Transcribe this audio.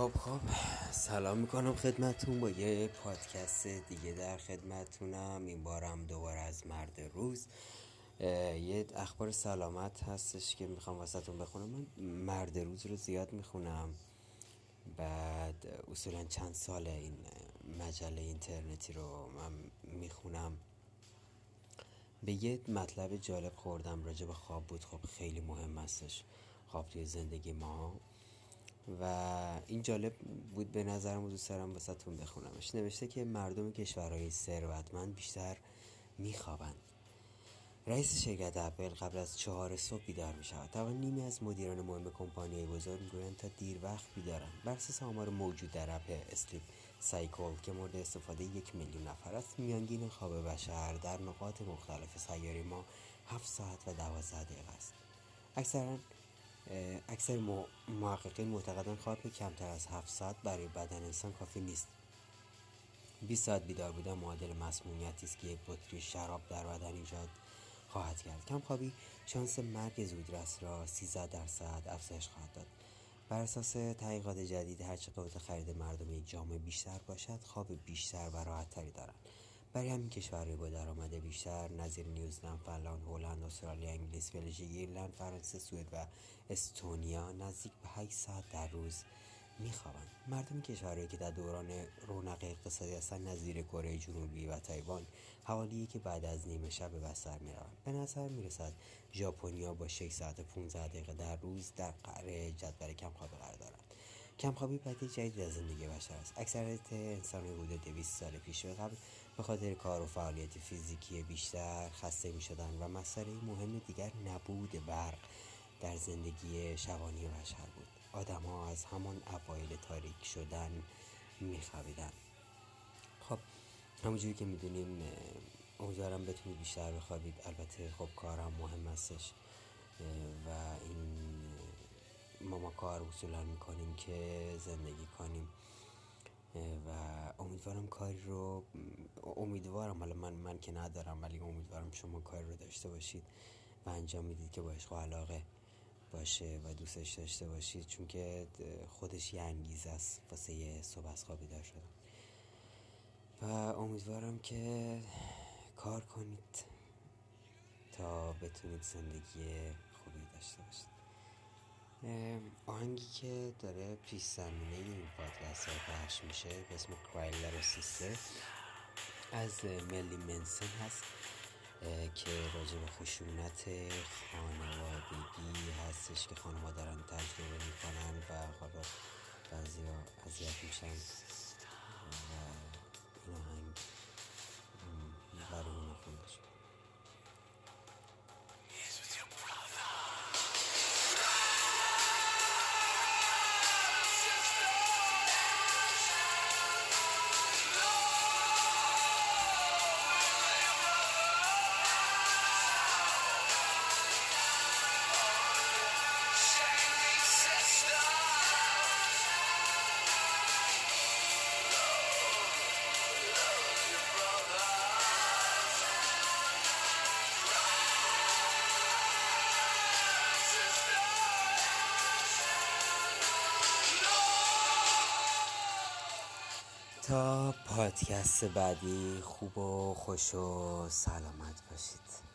خب خب سلام می‌کنم خدمتون با یه پادکست دیگه در خدمتونم. این بارم دوباره از مرد روز. یه اخبار سلامت هستش که می‌خوام واسهتون بخونم. من مرد روز رو زیاد می‌خونم. بعد اصولا چند سال این مجله اینترنتی رو من می‌خونم. به یه مطلب جالب خوردم راجع به خواب بود. خب خیلی مهم هستش خواب توی زندگی ما. و این جالب بود به نظرم و دوست دارم واسهتون بخونمش. نوشته که مردم کشورهای ثروتمند بیشتر میخوابند. رئیس شرکت اپل قبل از چهار صبح بیدار می شود تقریبا نیمی از مدیران مهم کمپانی بزرگ می‌گویند تا دیر وقت بیدارند. بر اساس آمار موجود در اپ اسلیپ سایکل که مورد استفاده یک میلیون نفر است میانگین خواب بشر در نقاط مختلف سیاره ما هفت ساعت و دوازده دقیقه است. اکثرا اکثر محققین معتقدند خواب کمتر از هفت ساعت برای بدن انسان کافی نیست. 20 ساعت بیدار بودن معادل مسمومیتی است که یک بطری شراب در بدن ایجاد خواهد کرد. کمخوابی شانس مرگ زودرس را 13 درصد افزایش خواهد داد. بر اساس تحقیقات جدید هرچه قوت خرید مردم یک جامعه بیشتر باشد خواب بیشتر و راحتتری دارند. برای همین کشورهای با درآمد بیشتر نظیر نیوزلند فنلاند هلند استرالیا انگلیس بلژیک ایرلند فرانسه سوئد و استونیا نزدیک به 8 ساعت در روز میخوابند. مردم کشورهایی که در دوران رونق اقتصادی هستند نظیر کره جنوبی و تایوان حوالی که بعد از نیمه شب به بستر می‌روند. به نظر می‌رسد ژاپنیا با 6 ساعت 15 دقیقه در روز در قعر جدول کمخوابی قرار دارند کمخوابی پدیده جدید از زندگی بشر است. اکثریت انسان حدود 200 سال پیش به قبل به خاطر کار و فعالیت فیزیکی بیشتر خسته می شدن و مسئله مهم دیگر نبود برق در زندگی شبانی بشر بود. آدم ها از همان اوایل تاریک شدن میخوابیدن. خب همونجوری که می‌دونیم امیدوارم بتونید بیشتر بخوابید. البته خب کارم مهم هستش. و این ما ما کار اصولا می‌کنیم که زندگی کنیم. و امیدوارم کاری رو امیدوارم حالا من من که ندارم ولی امیدوارم شما کاری رو داشته باشید و انجام می‌دید که با عشق علاقه باشه و دوستش داشته باشید چون که خودش یه انگیزه است واسه یه صبح از خوابی دار شدم و امیدوارم که کار کنید تا بتونید زندگی خوبی داشته باشید. آهنگی که داره پیش زمینه این پادکست پخش میشه به اسم کرایلر و از ملی منسن هست که راجع به خشونت خانوادگی هستش که خانواده دارن تجربه می‌کنن و حالا بعضی اذیت میشن. تا پادکست بعدی خوب و خوش و سلامت باشید.